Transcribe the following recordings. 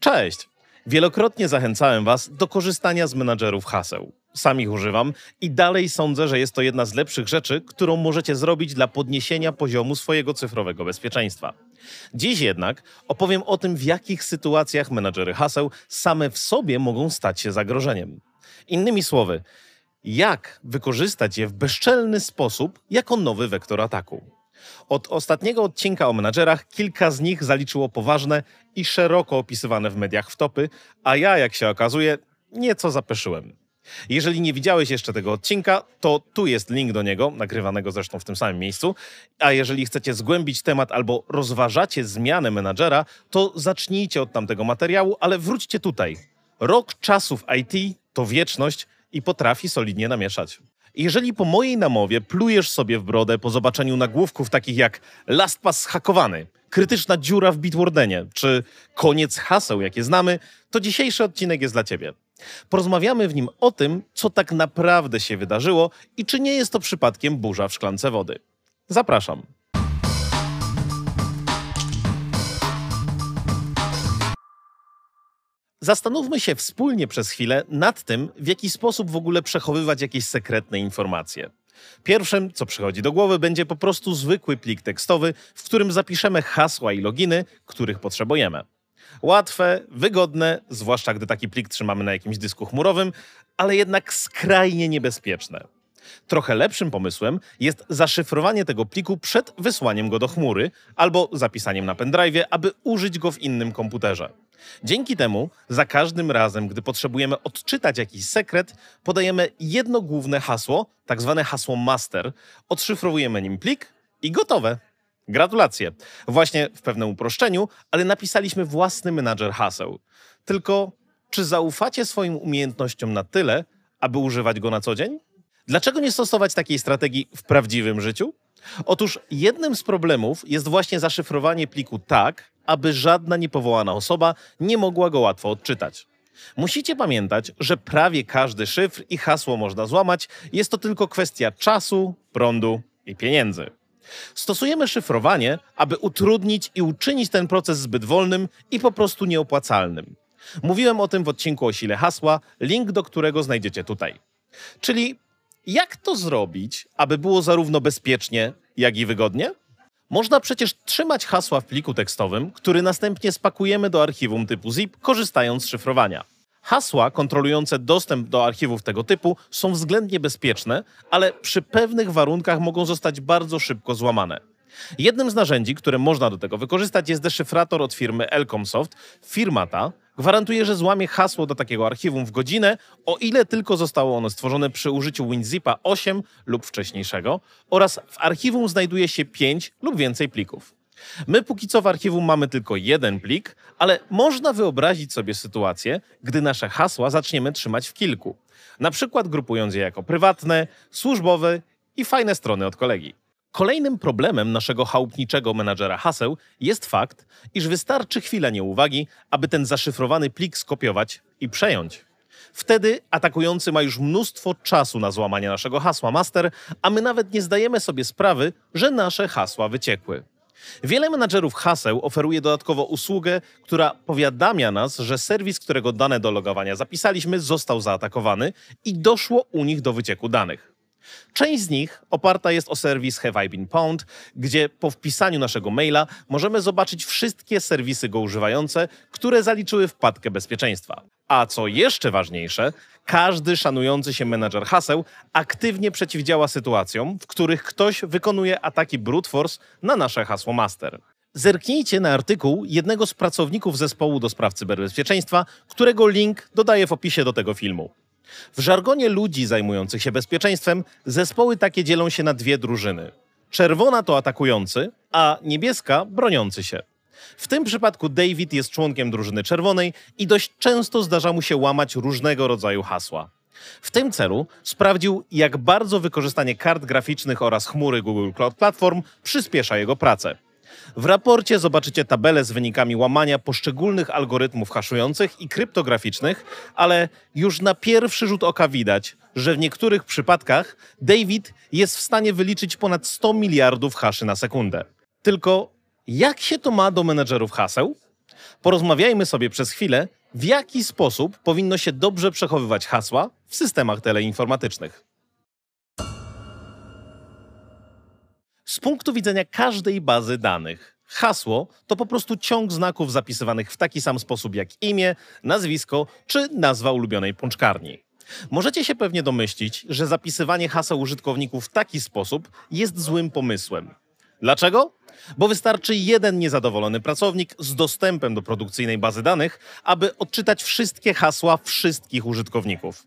Cześć! Wielokrotnie zachęcałem Was do korzystania z menadżerów haseł. Sam ich używam i dalej sądzę, że jest to jedna z lepszych rzeczy, którą możecie zrobić dla podniesienia poziomu swojego cyfrowego bezpieczeństwa. Dziś jednak opowiem o tym, w jakich sytuacjach menadżery haseł same w sobie mogą stać się zagrożeniem. Innymi słowy, jak wykorzystać je w bezczelny sposób jako nowy wektor ataku. Od ostatniego odcinka o menadżerach kilka z nich zaliczyło poważne i szeroko opisywane w mediach wtopy, a ja, jak się okazuje, nieco zapeszyłem. Jeżeli nie widziałeś jeszcze tego odcinka, to tu jest link do niego, nagrywanego zresztą w tym samym miejscu. A jeżeli chcecie zgłębić temat albo rozważacie zmianę menadżera, to zacznijcie od tamtego materiału, ale wróćcie tutaj. Rok czasów IT to wieczność i potrafi solidnie namieszać. Jeżeli po mojej namowie plujesz sobie w brodę po zobaczeniu nagłówków takich jak LastPass zhakowany, krytyczna dziura w Bitwardenie czy koniec haseł, jakie znamy, to dzisiejszy odcinek jest dla Ciebie. Porozmawiamy w nim o tym, co tak naprawdę się wydarzyło i czy nie jest to przypadkiem burza w szklance wody. Zapraszam. Zastanówmy się wspólnie przez chwilę nad tym, w jaki sposób w ogóle przechowywać jakieś sekretne informacje. Pierwszym, co przychodzi do głowy, będzie po prostu zwykły plik tekstowy, w którym zapiszemy hasła i loginy, których potrzebujemy. Łatwe, wygodne, zwłaszcza gdy taki plik trzymamy na jakimś dysku chmurowym, ale jednak skrajnie niebezpieczne. Trochę lepszym pomysłem jest zaszyfrowanie tego pliku przed wysłaniem go do chmury albo zapisaniem na pendrive, aby użyć go w innym komputerze. Dzięki temu za każdym razem, gdy potrzebujemy odczytać jakiś sekret, podajemy jedno główne hasło, tak zwane hasło master, odszyfrowujemy nim plik i gotowe. Gratulacje. Właśnie w pewnym uproszczeniu, ale napisaliśmy własny menadżer haseł. Tylko czy zaufacie swoim umiejętnościom na tyle, aby używać go na co dzień? Dlaczego nie stosować takiej strategii w prawdziwym życiu? Otóż jednym z problemów jest właśnie zaszyfrowanie pliku tak, aby żadna niepowołana osoba nie mogła go łatwo odczytać. Musicie pamiętać, że prawie każdy szyfr i hasło można złamać, jest to tylko kwestia czasu, prądu i pieniędzy. Stosujemy szyfrowanie, aby utrudnić i uczynić ten proces zbyt wolnym i po prostu nieopłacalnym. Mówiłem o tym w odcinku o sile hasła, link do którego znajdziecie tutaj. Czyli jak to zrobić, aby było zarówno bezpiecznie, jak i wygodnie? Można przecież trzymać hasła w pliku tekstowym, który następnie spakujemy do archiwum typu zip, korzystając z szyfrowania. Hasła kontrolujące dostęp do archiwów tego typu są względnie bezpieczne, ale przy pewnych warunkach mogą zostać bardzo szybko złamane. Jednym z narzędzi, które można do tego wykorzystać, jest deszyfrator od firmy Elcomsoft. Firma ta gwarantuje, że złamie hasło do takiego archiwum w godzinę, o ile tylko zostało ono stworzone przy użyciu WinZipa 8 lub wcześniejszego, oraz w archiwum znajduje się 5 lub więcej plików. My póki co w archiwum mamy tylko jeden plik, ale można wyobrazić sobie sytuację, gdy nasze hasła zaczniemy trzymać w kilku. Na przykład grupując je jako prywatne, służbowe i fajne strony od kolegi. Kolejnym problemem naszego chałupniczego menadżera haseł jest fakt, iż wystarczy chwila nieuwagi, aby ten zaszyfrowany plik skopiować i przejąć. Wtedy atakujący ma już mnóstwo czasu na złamanie naszego hasła master, a my nawet nie zdajemy sobie sprawy, że nasze hasła wyciekły. Wiele menadżerów haseł oferuje dodatkowo usługę, która powiadamia nas, że serwis, którego dane do logowania zapisaliśmy, został zaatakowany i doszło u nich do wycieku danych. Część z nich oparta jest o serwis Have I Been Pwned, gdzie po wpisaniu naszego maila możemy zobaczyć wszystkie serwisy go używające, które zaliczyły wpadkę bezpieczeństwa. A co jeszcze ważniejsze, każdy szanujący się menedżer haseł aktywnie przeciwdziała sytuacjom, w których ktoś wykonuje ataki brute force na nasze hasło master. Zerknijcie na artykuł jednego z pracowników zespołu do spraw cyberbezpieczeństwa, którego link dodaję w opisie do tego filmu. W żargonie ludzi zajmujących się bezpieczeństwem zespoły takie dzielą się na dwie drużyny. Czerwona to atakujący, a niebieska broniący się. W tym przypadku David jest członkiem drużyny czerwonej i dość często zdarza mu się łamać różnego rodzaju hasła. W tym celu sprawdził, jak bardzo wykorzystanie kart graficznych oraz chmury Google Cloud Platform przyspiesza jego pracę. W raporcie zobaczycie tabelę z wynikami łamania poszczególnych algorytmów haszujących i kryptograficznych, ale już na pierwszy rzut oka widać, że w niektórych przypadkach David jest w stanie wyliczyć ponad 100 miliardów haszy na sekundę. Tylko jak się to ma do menedżerów haseł? Porozmawiajmy sobie przez chwilę, w jaki sposób powinno się dobrze przechowywać hasła w systemach teleinformatycznych. Z punktu widzenia każdej bazy danych, hasło to po prostu ciąg znaków zapisywanych w taki sam sposób jak imię, nazwisko czy nazwa ulubionej pączkarni. Możecie się pewnie domyślić, że zapisywanie haseł użytkowników w taki sposób jest złym pomysłem. Dlaczego? Bo wystarczy jeden niezadowolony pracownik z dostępem do produkcyjnej bazy danych, aby odczytać wszystkie hasła wszystkich użytkowników.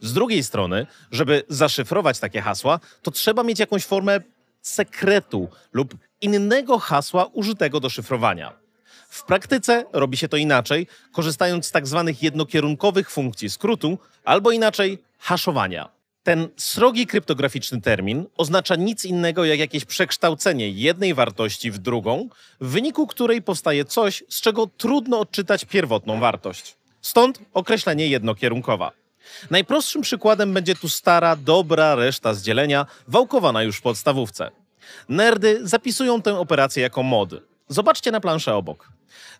Z drugiej strony, żeby zaszyfrować takie hasła, to trzeba mieć jakąś formę sekretu lub innego hasła użytego do szyfrowania. W praktyce robi się to inaczej, korzystając z tak zwanych jednokierunkowych funkcji skrótu, albo inaczej haszowania. Ten srogi kryptograficzny termin oznacza nic innego jak jakieś przekształcenie jednej wartości w drugą, w wyniku której powstaje coś, z czego trudno odczytać pierwotną wartość. Stąd określenie jednokierunkowa. Najprostszym przykładem będzie tu stara, dobra reszta z dzielenia, wałkowana już w podstawówce. Nerdy zapisują tę operację jako mod. Zobaczcie na planszę obok.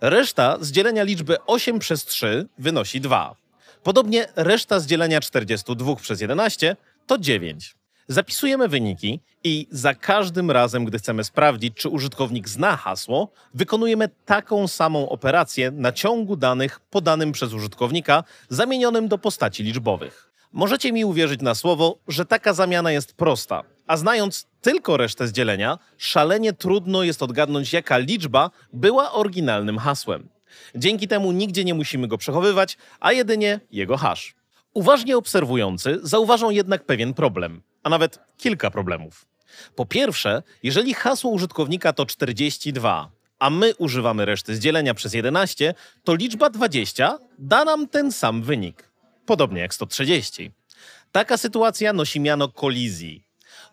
Reszta z dzielenia liczby 8 przez 3 wynosi 2. Podobnie reszta z dzielenia 42 przez 11 to 9. Zapisujemy wyniki i za każdym razem, gdy chcemy sprawdzić, czy użytkownik zna hasło, wykonujemy taką samą operację na ciągu danych podanym przez użytkownika, zamienionym do postaci liczbowych. Możecie mi uwierzyć na słowo, że taka zamiana jest prosta, a znając tylko resztę z dzielenia, szalenie trudno jest odgadnąć, jaka liczba była oryginalnym hasłem. Dzięki temu nigdzie nie musimy go przechowywać, a jedynie jego hash. Uważnie obserwujący zauważą jednak pewien problem, a nawet kilka problemów. Po pierwsze, jeżeli hasło użytkownika to 42, a my używamy reszty z dzielenia przez 11, to liczba 20 da nam ten sam wynik. Podobnie jak 130. Taka sytuacja nosi miano kolizji.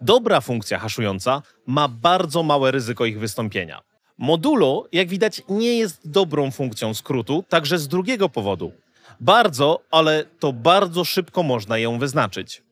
Dobra funkcja haszująca ma bardzo małe ryzyko ich wystąpienia. Modulo, jak widać, nie jest dobrą funkcją skrótu, także z drugiego powodu. Bardzo, ale to bardzo szybko można ją wyznaczyć.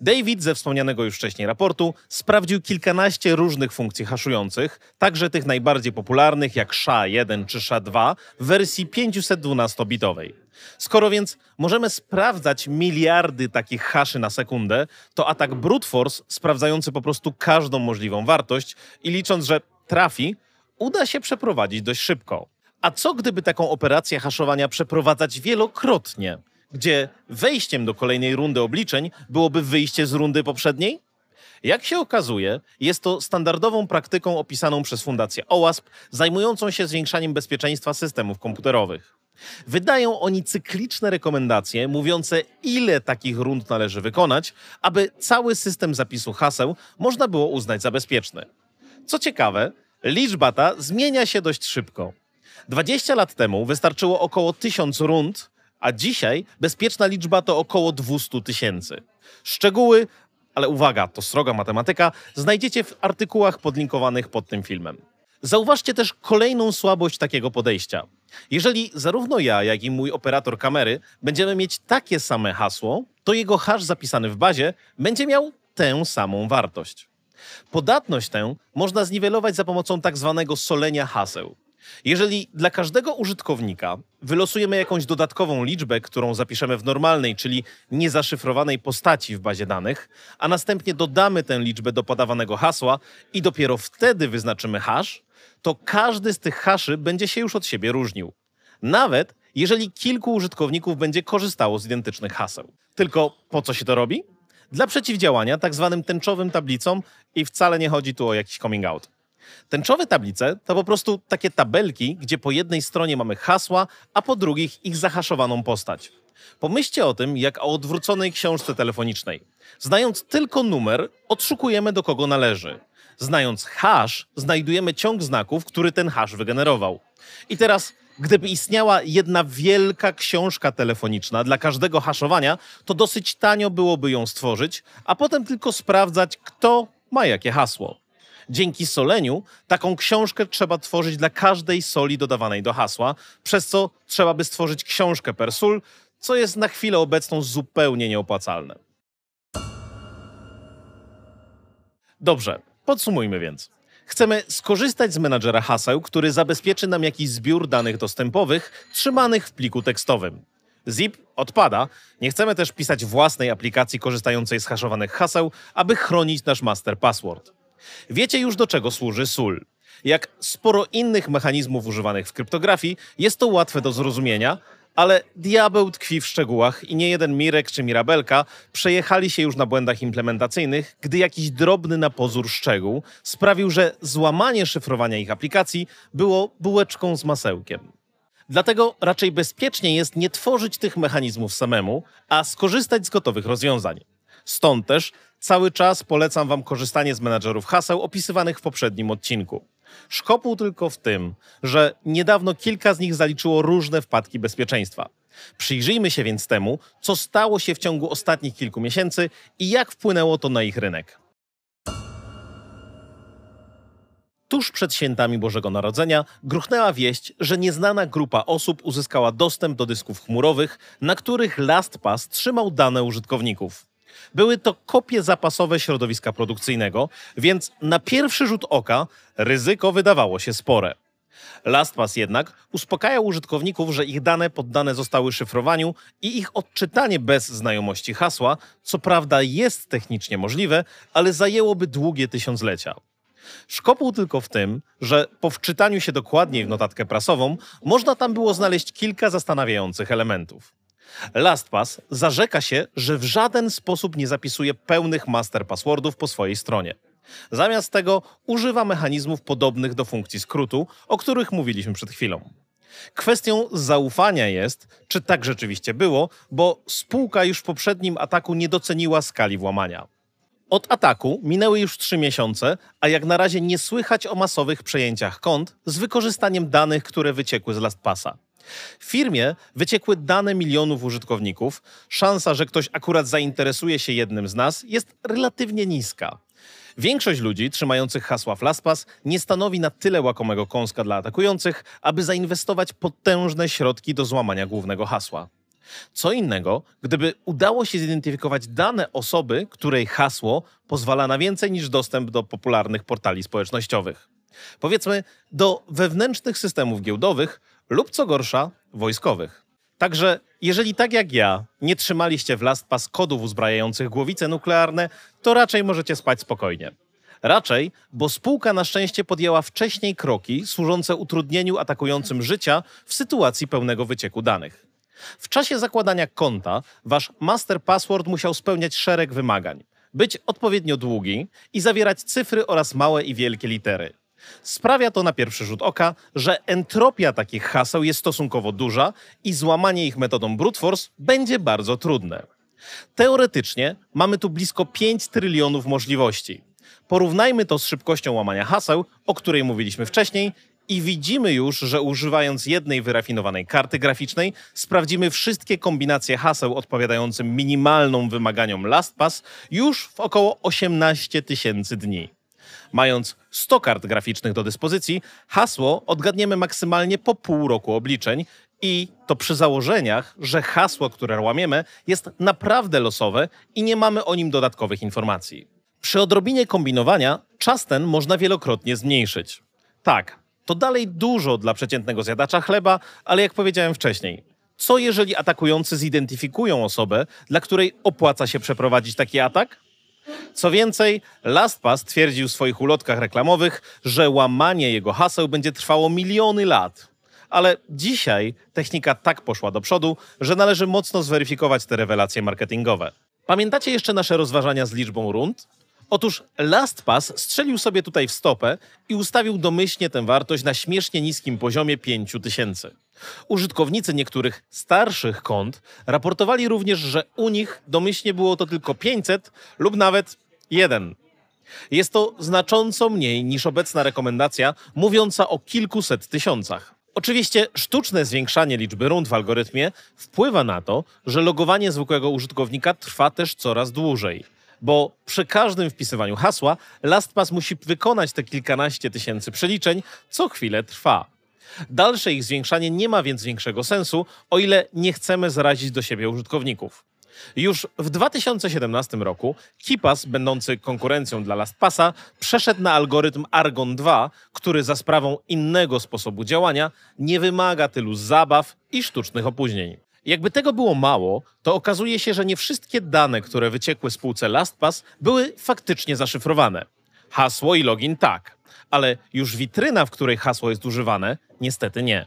David ze wspomnianego już wcześniej raportu sprawdził kilkanaście różnych funkcji haszujących, także tych najbardziej popularnych jak SHA-1 czy SHA-2 w wersji 512-bitowej. Skoro więc możemy sprawdzać miliardy takich haszy na sekundę, to atak brute force sprawdzający po prostu każdą możliwą wartość i licząc, że trafi, uda się przeprowadzić dość szybko. A co gdyby taką operację haszowania przeprowadzać wielokrotnie, gdzie wejściem do kolejnej rundy obliczeń byłoby wyjście z rundy poprzedniej? Jak się okazuje, jest to standardową praktyką opisaną przez Fundację OWASP, zajmującą się zwiększaniem bezpieczeństwa systemów komputerowych. Wydają oni cykliczne rekomendacje mówiące, ile takich rund należy wykonać, aby cały system zapisu haseł można było uznać za bezpieczny. Co ciekawe, liczba ta zmienia się dość szybko. 20 lat temu wystarczyło około 1000 rund, a dzisiaj bezpieczna liczba to około 200 tysięcy. Szczegóły, ale uwaga, to sroga matematyka, znajdziecie w artykułach podlinkowanych pod tym filmem. Zauważcie też kolejną słabość takiego podejścia. Jeżeli zarówno ja, jak i mój operator kamery będziemy mieć takie same hasło, to jego hash zapisany w bazie będzie miał tę samą wartość. Podatność tę można zniwelować za pomocą tak zwanego solenia haseł. Jeżeli dla każdego użytkownika wylosujemy jakąś dodatkową liczbę, którą zapiszemy w normalnej, czyli niezaszyfrowanej postaci w bazie danych, a następnie dodamy tę liczbę do podawanego hasła i dopiero wtedy wyznaczymy hash, to każdy z tych haszy będzie się już od siebie różnił. Nawet jeżeli kilku użytkowników będzie korzystało z identycznych haseł. Tylko po co się to robi? Dla przeciwdziałania tak zwanym tęczowym tablicom i wcale nie chodzi tu o jakiś coming out. Tęczowe tablice to po prostu takie tabelki, gdzie po jednej stronie mamy hasła, a po drugich ich zahaszowaną postać. Pomyślcie o tym jak o odwróconej książce telefonicznej. Znając tylko numer, odszukujemy do kogo należy. Znając hash, znajdujemy ciąg znaków, który ten hash wygenerował. I teraz, gdyby istniała jedna wielka książka telefoniczna dla każdego haszowania, to dosyć tanio byłoby ją stworzyć, a potem tylko sprawdzać, kto ma jakie hasło. Dzięki soleniu taką książkę trzeba tworzyć dla każdej soli dodawanej do hasła, przez co trzeba by stworzyć książkę per sól, co jest na chwilę obecną zupełnie nieopłacalne. Dobrze, podsumujmy więc. Chcemy skorzystać z menadżera haseł, który zabezpieczy nam jakiś zbiór danych dostępowych trzymanych w pliku tekstowym. Zip odpada. Nie chcemy też pisać własnej aplikacji korzystającej z haszowanych haseł, aby chronić nasz master password. Wiecie już do czego służy SUL. Jak sporo innych mechanizmów używanych w kryptografii, jest to łatwe do zrozumienia, ale diabeł tkwi w szczegółach i nie jeden Mirek czy Mirabelka przejechali się już na błędach implementacyjnych, gdy jakiś drobny na pozór szczegół sprawił, że złamanie szyfrowania ich aplikacji było bułeczką z masełkiem. Dlatego raczej bezpiecznie jest nie tworzyć tych mechanizmów samemu, a skorzystać z gotowych rozwiązań. Stąd też cały czas polecam Wam korzystanie z menadżerów haseł opisywanych w poprzednim odcinku. Szkopuł tylko w tym, że niedawno kilka z nich zaliczyło różne wpadki bezpieczeństwa. Przyjrzyjmy się więc temu, co stało się w ciągu ostatnich kilku miesięcy i jak wpłynęło to na ich rynek. Tuż przed świętami Bożego Narodzenia gruchnęła wieść, że nieznana grupa osób uzyskała dostęp do dysków chmurowych, na których LastPass trzymał dane użytkowników. Były to kopie zapasowe środowiska produkcyjnego, więc na pierwszy rzut oka ryzyko wydawało się spore. LastPass jednak uspokajał użytkowników, że ich dane poddane zostały szyfrowaniu i ich odczytanie bez znajomości hasła, co prawda jest technicznie możliwe, ale zajęłoby długie tysiąclecia. Szkopuł tylko w tym, że po wczytaniu się dokładniej w notatkę prasową można tam było znaleźć kilka zastanawiających elementów. LastPass zarzeka się, że w żaden sposób nie zapisuje pełnych master passwordów po swojej stronie. Zamiast tego używa mechanizmów podobnych do funkcji skrótu, o których mówiliśmy przed chwilą. Kwestią zaufania jest, czy tak rzeczywiście było, bo spółka już w poprzednim ataku nie doceniła skali włamania. Od ataku minęły już trzy miesiące, a jak na razie nie słychać o masowych przejęciach kont z wykorzystaniem danych, które wyciekły z LastPassa. W firmie wyciekły dane milionów użytkowników. Szansa, że ktoś akurat zainteresuje się jednym z nas, jest relatywnie niska. Większość ludzi trzymających hasła LastPass nie stanowi na tyle łakomego kąska dla atakujących, aby zainwestować potężne środki do złamania głównego hasła. Co innego, gdyby udało się zidentyfikować dane osoby, której hasło pozwala na więcej niż dostęp do popularnych portali społecznościowych. Powiedzmy, do wewnętrznych systemów giełdowych lub co gorsza, wojskowych. Także jeżeli tak jak ja nie trzymaliście w LastPass kodów uzbrajających głowice nuklearne, to raczej możecie spać spokojnie. Raczej, bo spółka na szczęście podjęła wcześniej kroki służące utrudnieniu atakującym życia w sytuacji pełnego wycieku danych. W czasie zakładania konta wasz master password musiał spełniać szereg wymagań, być odpowiednio długi i zawierać cyfry oraz małe i wielkie litery. Sprawia to na pierwszy rzut oka, że entropia takich haseł jest stosunkowo duża i złamanie ich metodą brute force będzie bardzo trudne. Teoretycznie mamy tu blisko 5 trylionów możliwości. Porównajmy to z szybkością łamania haseł, o której mówiliśmy wcześniej, i widzimy już, że używając jednej wyrafinowanej karty graficznej sprawdzimy wszystkie kombinacje haseł odpowiadającym minimalnym wymaganiom LastPass już w około 18 tysięcy dni. Mając 100 kart graficznych do dyspozycji, hasło odgadniemy maksymalnie po pół roku obliczeń i to przy założeniach, że hasło, które łamiemy, jest naprawdę losowe i nie mamy o nim dodatkowych informacji. Przy odrobinie kombinowania czas ten można wielokrotnie zmniejszyć. Tak, to dalej dużo dla przeciętnego zjadacza chleba, ale jak powiedziałem wcześniej, co jeżeli atakujący zidentyfikują osobę, dla której opłaca się przeprowadzić taki atak? Co więcej, LastPass twierdził w swoich ulotkach reklamowych, że łamanie jego haseł będzie trwało miliony lat. Ale dzisiaj technika tak poszła do przodu, że należy mocno zweryfikować te rewelacje marketingowe. Pamiętacie jeszcze nasze rozważania z liczbą rund? Otóż LastPass strzelił sobie tutaj w stopę i ustawił domyślnie tę wartość na śmiesznie niskim poziomie 5000. Użytkownicy niektórych starszych kont raportowali również, że u nich domyślnie było to tylko 500 lub nawet 1. Jest to znacząco mniej niż obecna rekomendacja mówiąca o kilkuset tysiącach. Oczywiście sztuczne zwiększanie liczby rund w algorytmie wpływa na to, że logowanie zwykłego użytkownika trwa też coraz dłużej bo przy każdym wpisywaniu hasła LastPass musi wykonać te kilkanaście tysięcy przeliczeń, co chwilę trwa. Dalsze ich zwiększanie nie ma więc większego sensu, o ile nie chcemy zarazić do siebie użytkowników. Już w 2017 roku KeePass, będący konkurencją dla LastPassa, przeszedł na algorytm Argon 2, który za sprawą innego sposobu działania nie wymaga tylu zabaw i sztucznych opóźnień. Jakby tego było mało, to okazuje się, że nie wszystkie dane, które wyciekły spółce LastPass, były faktycznie zaszyfrowane. Hasło i login tak, ale już witryna, w której hasło jest używane, niestety nie.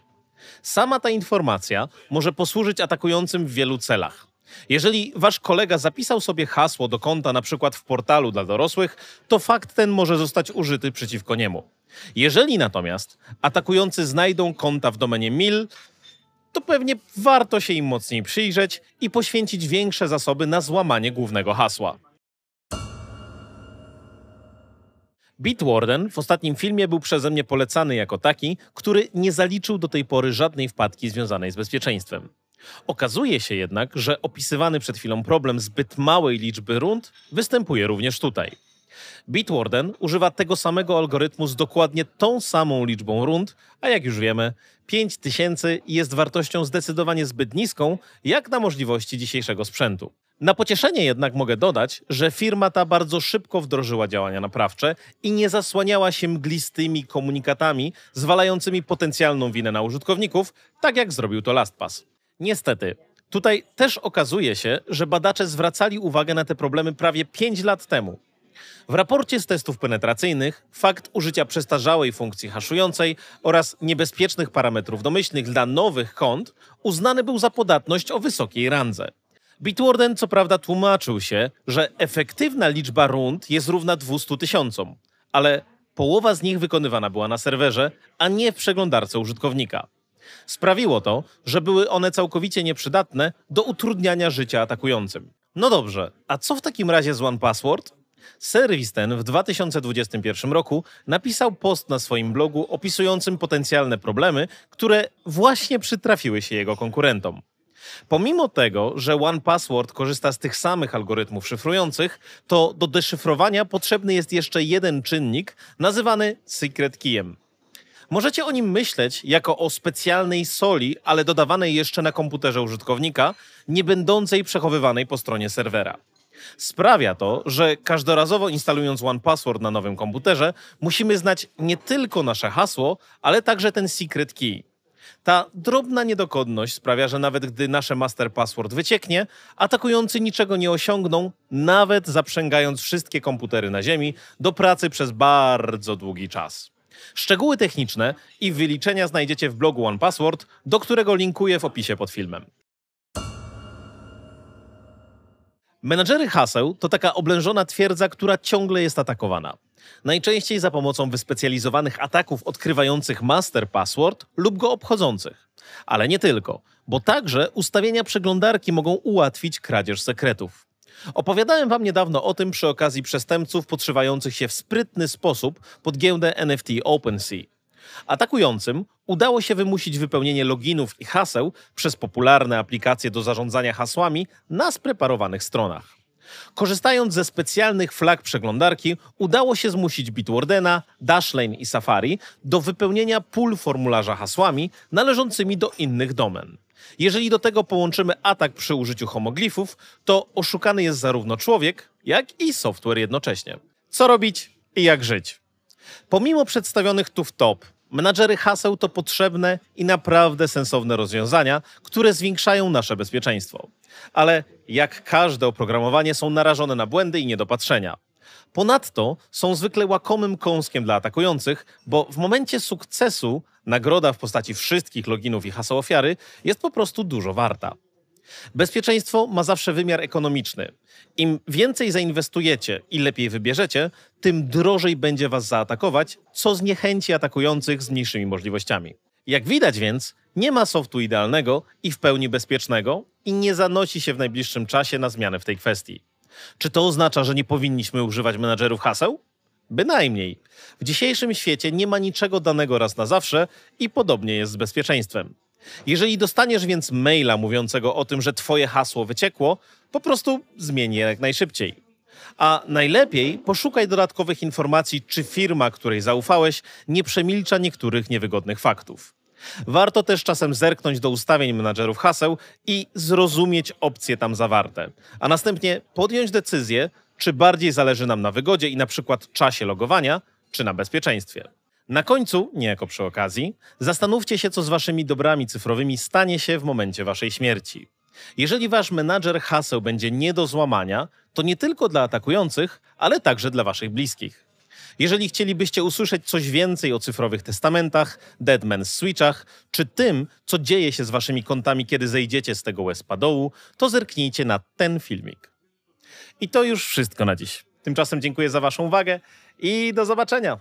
Sama ta informacja może posłużyć atakującym w wielu celach. Jeżeli wasz kolega zapisał sobie hasło do konta na przykład w portalu dla dorosłych, to fakt ten może zostać użyty przeciwko niemu. Jeżeli natomiast atakujący znajdą konta w domenie mil, to pewnie warto się im mocniej przyjrzeć i poświęcić większe zasoby na złamanie głównego hasła. Bitwarden w ostatnim filmie był przeze mnie polecany jako taki, który nie zaliczył do tej pory żadnej wpadki związanej z bezpieczeństwem. Okazuje się jednak, że opisywany przed chwilą problem zbyt małej liczby rund występuje również tutaj. Bitwarden używa tego samego algorytmu z dokładnie tą samą liczbą rund, a jak już wiemy, 5000 jest wartością zdecydowanie zbyt niską, jak na możliwości dzisiejszego sprzętu. Na pocieszenie jednak mogę dodać, że firma ta bardzo szybko wdrożyła działania naprawcze i nie zasłaniała się mglistymi komunikatami zwalającymi potencjalną winę na użytkowników, tak jak zrobił to LastPass. Niestety, tutaj też okazuje się, że badacze zwracali uwagę na te problemy prawie 5 lat temu. W raporcie z testów penetracyjnych fakt użycia przestarzałej funkcji haszującej oraz niebezpiecznych parametrów domyślnych dla nowych kont uznany był za podatność o wysokiej randze. Bitwarden co prawda tłumaczył się, że efektywna liczba rund jest równa 200 tysiącom, ale połowa z nich wykonywana była na serwerze, a nie w przeglądarce użytkownika. Sprawiło to, że były one całkowicie nieprzydatne do utrudniania życia atakującym. No dobrze, a co w takim razie z OnePassword? Serwis ten w 2021 roku napisał post na swoim blogu opisującym potencjalne problemy, które właśnie przytrafiły się jego konkurentom. Pomimo tego, że OnePassword korzysta z tych samych algorytmów szyfrujących, to do deszyfrowania potrzebny jest jeszcze jeden czynnik nazywany secret keyem. Możecie o nim myśleć jako o specjalnej soli, ale dodawanej jeszcze na komputerze użytkownika, nie będącej przechowywanej po stronie serwera. Sprawia to, że każdorazowo instalując OnePassword na nowym komputerze, musimy znać nie tylko nasze hasło, ale także ten secret key. Ta drobna niedogodność sprawia, że nawet gdy nasze master password wycieknie, atakujący niczego nie osiągną, nawet zaprzęgając wszystkie komputery na Ziemi do pracy przez bardzo długi czas. Szczegóły techniczne i wyliczenia znajdziecie w blogu OnePassword, do którego linkuję w opisie pod filmem. Menadżery haseł to taka oblężona twierdza, która ciągle jest atakowana. Najczęściej za pomocą wyspecjalizowanych ataków odkrywających master password lub go obchodzących. Ale nie tylko, bo także ustawienia przeglądarki mogą ułatwić kradzież sekretów. Opowiadałem wam niedawno o tym przy okazji przestępców podszywających się w sprytny sposób pod giełdę NFT OpenSea. Atakującym udało się wymusić wypełnienie loginów i haseł przez popularne aplikacje do zarządzania hasłami na spreparowanych stronach. Korzystając ze specjalnych flag przeglądarki, udało się zmusić Bitwardena, Dashlane i Safari do wypełnienia pól formularza hasłami należącymi do innych domen. Jeżeli do tego połączymy atak przy użyciu homoglifów, to oszukany jest zarówno człowiek, jak i software jednocześnie. Co robić i jak żyć? Pomimo przedstawionych tu w top, menadżery haseł to potrzebne i naprawdę sensowne rozwiązania, które zwiększają nasze bezpieczeństwo. Ale jak każde oprogramowanie są narażone na błędy i niedopatrzenia. Ponadto są zwykle łakomym kąskiem dla atakujących, bo w momencie sukcesu nagroda w postaci wszystkich loginów i haseł ofiary jest po prostu dużo warta. Bezpieczeństwo ma zawsze wymiar ekonomiczny. Im więcej zainwestujecie i lepiej wybierzecie, tym drożej będzie was zaatakować, co zniechęci atakujących z mniejszymi możliwościami. Jak widać więc, nie ma softu idealnego i w pełni bezpiecznego i nie zanosi się w najbliższym czasie na zmianę w tej kwestii. Czy to oznacza, że nie powinniśmy używać menadżerów haseł? Bynajmniej. W dzisiejszym świecie nie ma niczego danego raz na zawsze i podobnie jest z bezpieczeństwem. Jeżeli dostaniesz więc maila mówiącego o tym, że twoje hasło wyciekło, po prostu zmień je jak najszybciej. A najlepiej poszukaj dodatkowych informacji, czy firma, której zaufałeś, nie przemilcza niektórych niewygodnych faktów. Warto też czasem zerknąć do ustawień menadżerów haseł i zrozumieć opcje tam zawarte, a następnie podjąć decyzję, czy bardziej zależy nam na wygodzie i na przykład czasie logowania, czy na bezpieczeństwie. Na końcu, niejako przy okazji, zastanówcie się, co z waszymi dobrami cyfrowymi stanie się w momencie waszej śmierci. Jeżeli wasz menadżer haseł będzie nie do złamania, to nie tylko dla atakujących, ale także dla waszych bliskich. Jeżeli chcielibyście usłyszeć coś więcej o cyfrowych testamentach, Deadman's Switchach, czy tym, co dzieje się z waszymi kontami, kiedy zejdziecie z tego łezpadołu, to zerknijcie na ten filmik. I to już wszystko na dziś. Tymczasem dziękuję za waszą uwagę i do zobaczenia.